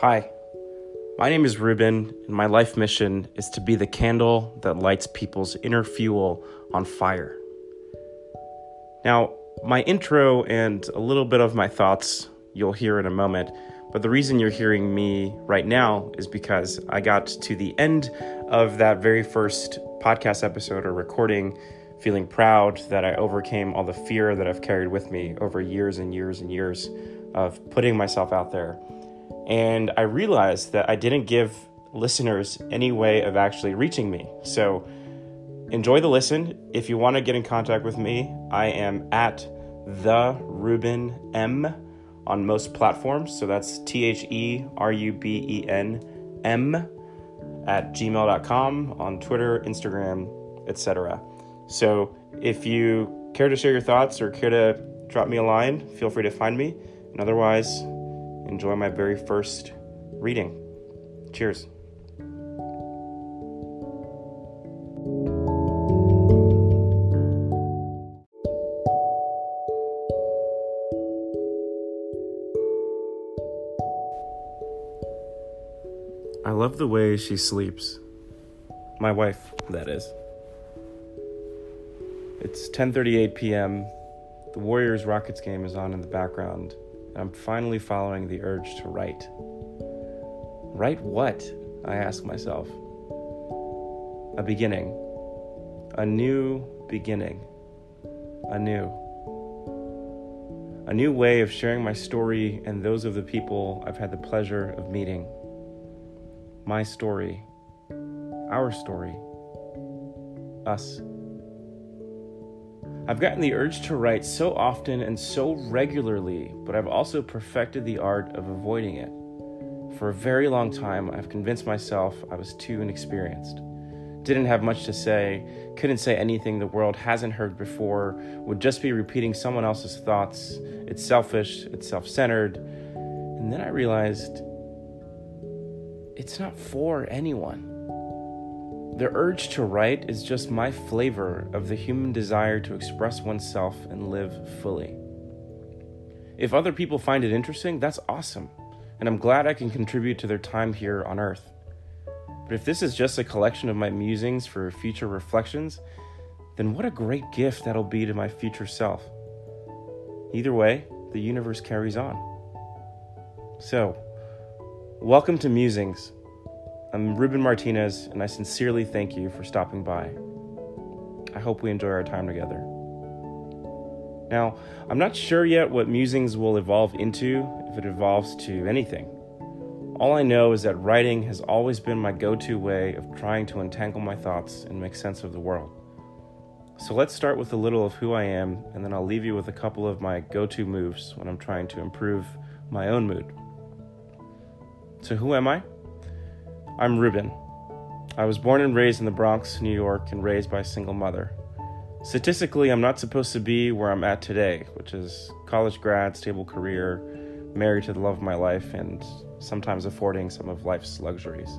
Hi, my name is Ruben, and my life mission is to be the candle that lights people's inner fuel on fire. Now, my intro and a little bit of my thoughts you'll hear in a moment, but the reason you're hearing me right now is because I got to the end of that very first podcast episode or recording feeling proud that I overcame all the fear that I've carried with me over years and years and years of putting myself out there. And I realized that I didn't give listeners any way of actually reaching me. So enjoy the listen. If you want to get in contact with me, I am at the Ruben M on most platforms. So that's T H E R U B E N M at gmail.com on Twitter, Instagram, etc. So if you care to share your thoughts or care to drop me a line, feel free to find me. And otherwise, enjoy my very first reading. Cheers. I love the way she sleeps. My wife, that is. It's 10:38 p.m. The Warriors Rockets game is on in the background, I'm finally following the urge to write. Write what? I ask myself. A beginning. A new beginning. A new. A new way of sharing my story and those of the people I've had the pleasure of meeting. My story. Our story. Us. I've gotten the urge to write so often and so regularly, but I've also perfected the art of avoiding it. For a very long time, I've convinced myself I was too inexperienced. Didn't have much to say, couldn't say anything the world hasn't heard before, would just be repeating someone else's thoughts. It's selfish, it's self centered. And then I realized it's not for anyone. The urge to write is just my flavor of the human desire to express oneself and live fully. If other people find it interesting, that's awesome, and I'm glad I can contribute to their time here on Earth. But if this is just a collection of my musings for future reflections, then what a great gift that'll be to my future self. Either way, the universe carries on. So, welcome to Musings I'm Ruben Martinez, and I sincerely thank you for stopping by. I hope we enjoy our time together. Now, I'm not sure yet what musings will evolve into, if it evolves to anything. All I know is that writing has always been my go to way of trying to entangle my thoughts and make sense of the world. So let's start with a little of who I am, and then I'll leave you with a couple of my go to moves when I'm trying to improve my own mood. So, who am I? I'm Ruben. I was born and raised in the Bronx, New York, and raised by a single mother. Statistically, I'm not supposed to be where I'm at today, which is college grad, stable career, married to the love of my life, and sometimes affording some of life's luxuries.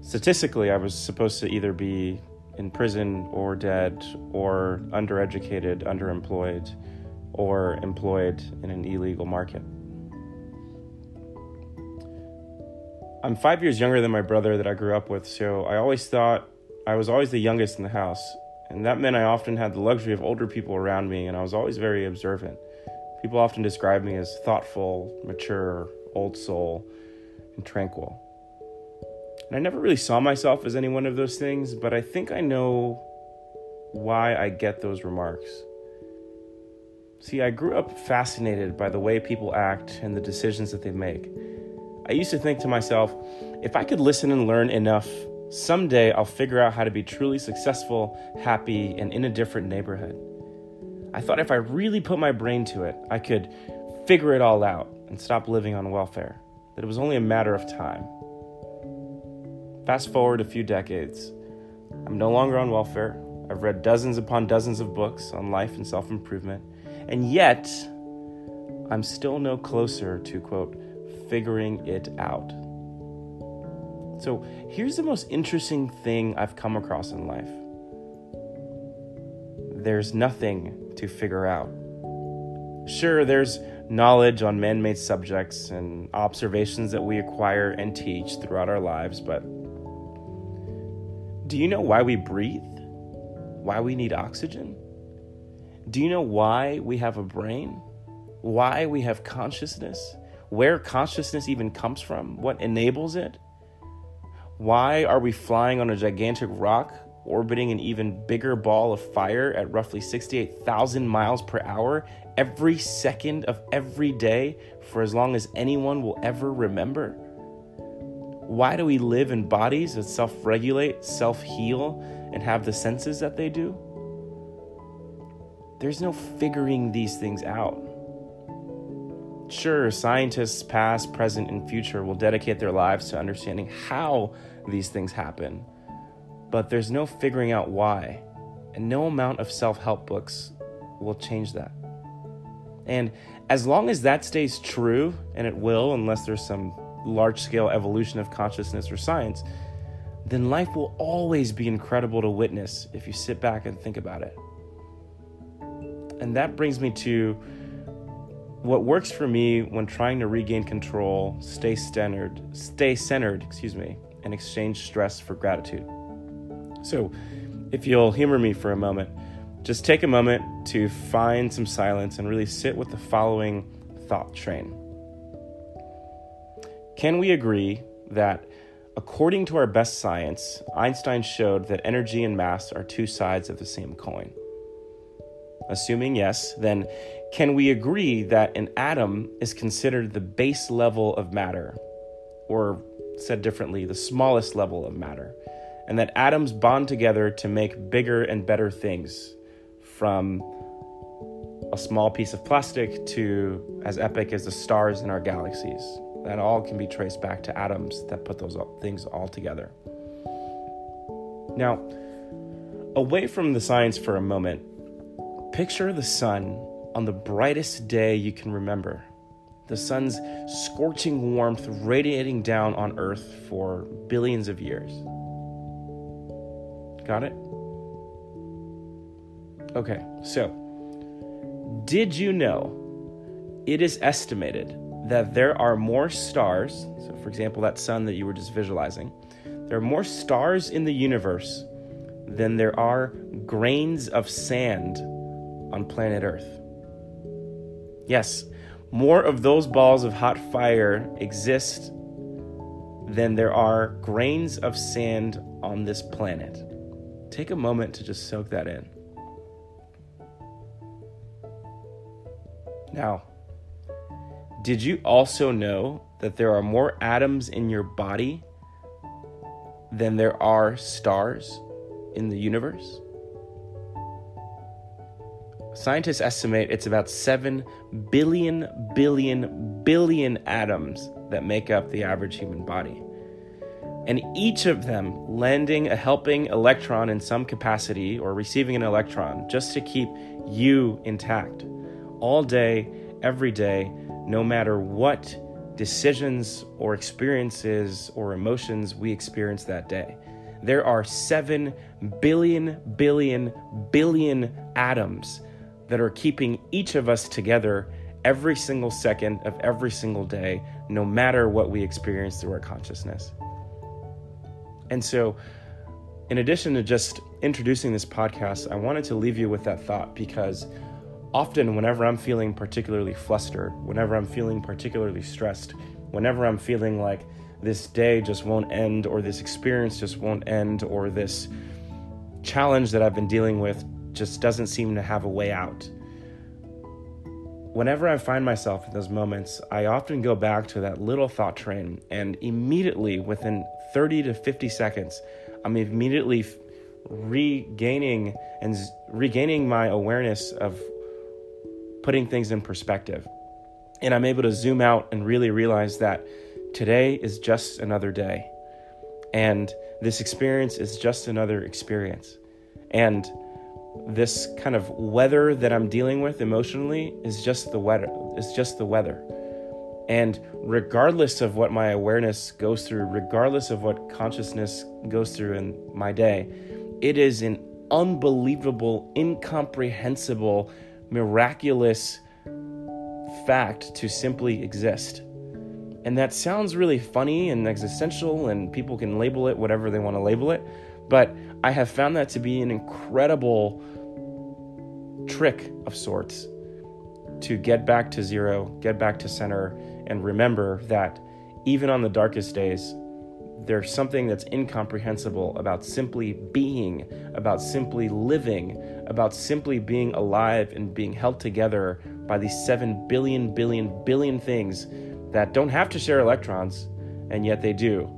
Statistically, I was supposed to either be in prison or dead or undereducated, underemployed, or employed in an illegal market. I'm five years younger than my brother that I grew up with, so I always thought I was always the youngest in the house. And that meant I often had the luxury of older people around me, and I was always very observant. People often describe me as thoughtful, mature, old soul, and tranquil. And I never really saw myself as any one of those things, but I think I know why I get those remarks. See, I grew up fascinated by the way people act and the decisions that they make. I used to think to myself, if I could listen and learn enough, someday I'll figure out how to be truly successful, happy, and in a different neighborhood. I thought if I really put my brain to it, I could figure it all out and stop living on welfare, that it was only a matter of time. Fast forward a few decades. I'm no longer on welfare. I've read dozens upon dozens of books on life and self improvement, and yet I'm still no closer to, quote, figuring it out. So, here's the most interesting thing I've come across in life there's nothing to figure out. Sure, there's knowledge on man made subjects and observations that we acquire and teach throughout our lives, but do you know why we breathe? Why we need oxygen? Do you know why we have a brain? Why we have consciousness? Where consciousness even comes from? What enables it? Why are we flying on a gigantic rock orbiting an even bigger ball of fire at roughly 68,000 miles per hour every second of every day for as long as anyone will ever remember? Why do we live in bodies that self regulate, self heal, and have the senses that they do? There's no figuring these things out. Sure, scientists past, present, and future will dedicate their lives to understanding how these things happen but there's no figuring out why, and no amount of self help books will change that. And as long as that stays true, and it will, unless there's some large scale evolution of consciousness or science, then life will always be incredible to witness if you sit back and think about it. And that brings me to what works for me when trying to regain control, stay centered, stay centered, excuse me, and exchange stress for gratitude. So, if you'll humor me for a moment, just take a moment to find some silence and really sit with the following thought train. Can we agree that, according to our best science, Einstein showed that energy and mass are two sides of the same coin? Assuming yes, then can we agree that an atom is considered the base level of matter, or said differently, the smallest level of matter? and that atoms bond together to make bigger and better things from a small piece of plastic to as epic as the stars in our galaxies. That all can be traced back to atoms that put those things all together. Now, away from the science for a moment, picture the sun on the brightest day you can remember. The sun's scorching warmth radiating down on Earth for billions of years. Got it? Okay, so did you know it is estimated that there are more stars, so for example, that sun that you were just visualizing, there are more stars in the universe than there are grains of sand on planet Earth. Yes, more of those balls of hot fire exist than there are grains of sand on this planet. Take a moment to just soak that in. Now, did you also know that there are more atoms in your body than there are stars in the universe? Scientists estimate it's about 7 billion, billion, billion atoms that make up the average human body and each of them lending a helping electron in some capacity or receiving an electron just to keep you intact all day, every day, no matter what decisions or experiences or emotions we experience that day. There are 7 billion, billion, billion atoms that are keeping each of us together every single second of every single day, no matter what we experience through our consciousness. And so, in addition to just introducing this podcast, I wanted to leave you with that thought because often, whenever I'm feeling particularly flustered, whenever I'm feeling particularly stressed, whenever I'm feeling like this day just won't end, or this experience just won't end, or this challenge that I've been dealing with just doesn't seem to have a way out. Whenever I find myself in those moments, I often go back to that little thought train, and immediately within 30 to 50 seconds, I'm immediately regaining and regaining my awareness of putting things in perspective. And I'm able to zoom out and really realize that today is just another day. And this experience is just another experience. And this kind of weather that I'm dealing with emotionally is just the weather. It's just the weather. And regardless of what my awareness goes through, regardless of what consciousness goes through in my day, it is an unbelievable, incomprehensible, miraculous fact to simply exist. And that sounds really funny and existential, and people can label it whatever they want to label it. But I have found that to be an incredible trick of sorts to get back to zero, get back to center, and remember that even on the darkest days, there's something that's incomprehensible about simply being, about simply living, about simply being alive and being held together by these 7 billion, billion, billion things that don't have to share electrons, and yet they do,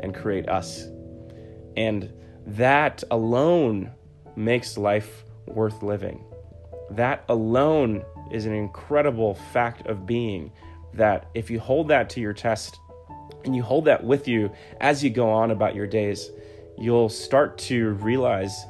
and create us. And that alone makes life worth living. That alone is an incredible fact of being that if you hold that to your test and you hold that with you as you go on about your days, you'll start to realize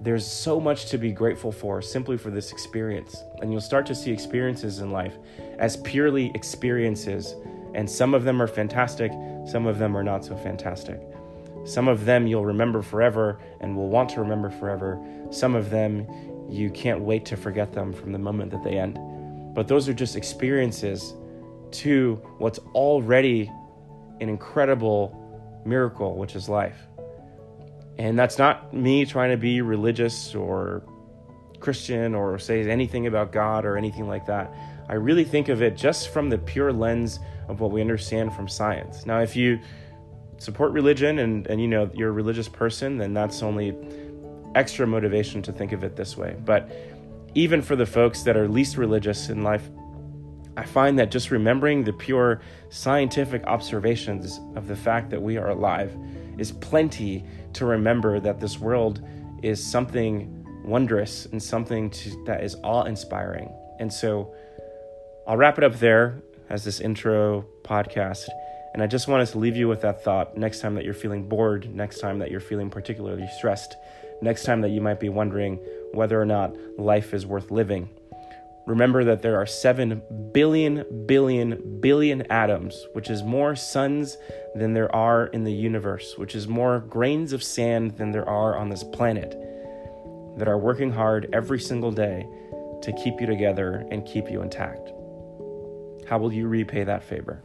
there's so much to be grateful for simply for this experience. And you'll start to see experiences in life as purely experiences. And some of them are fantastic, some of them are not so fantastic. Some of them you'll remember forever and will want to remember forever. Some of them you can't wait to forget them from the moment that they end. But those are just experiences to what's already an incredible miracle, which is life. And that's not me trying to be religious or Christian or say anything about God or anything like that. I really think of it just from the pure lens of what we understand from science. Now, if you support religion and, and you know you're a religious person, then that's only extra motivation to think of it this way. But even for the folks that are least religious in life, I find that just remembering the pure scientific observations of the fact that we are alive is plenty to remember that this world is something wondrous and something to, that is awe inspiring. And so I'll wrap it up there as this intro podcast. And I just wanted to leave you with that thought next time that you're feeling bored, next time that you're feeling particularly stressed, next time that you might be wondering whether or not life is worth living. Remember that there are 7 billion, billion, billion atoms, which is more suns than there are in the universe, which is more grains of sand than there are on this planet, that are working hard every single day to keep you together and keep you intact. How will you repay that favor?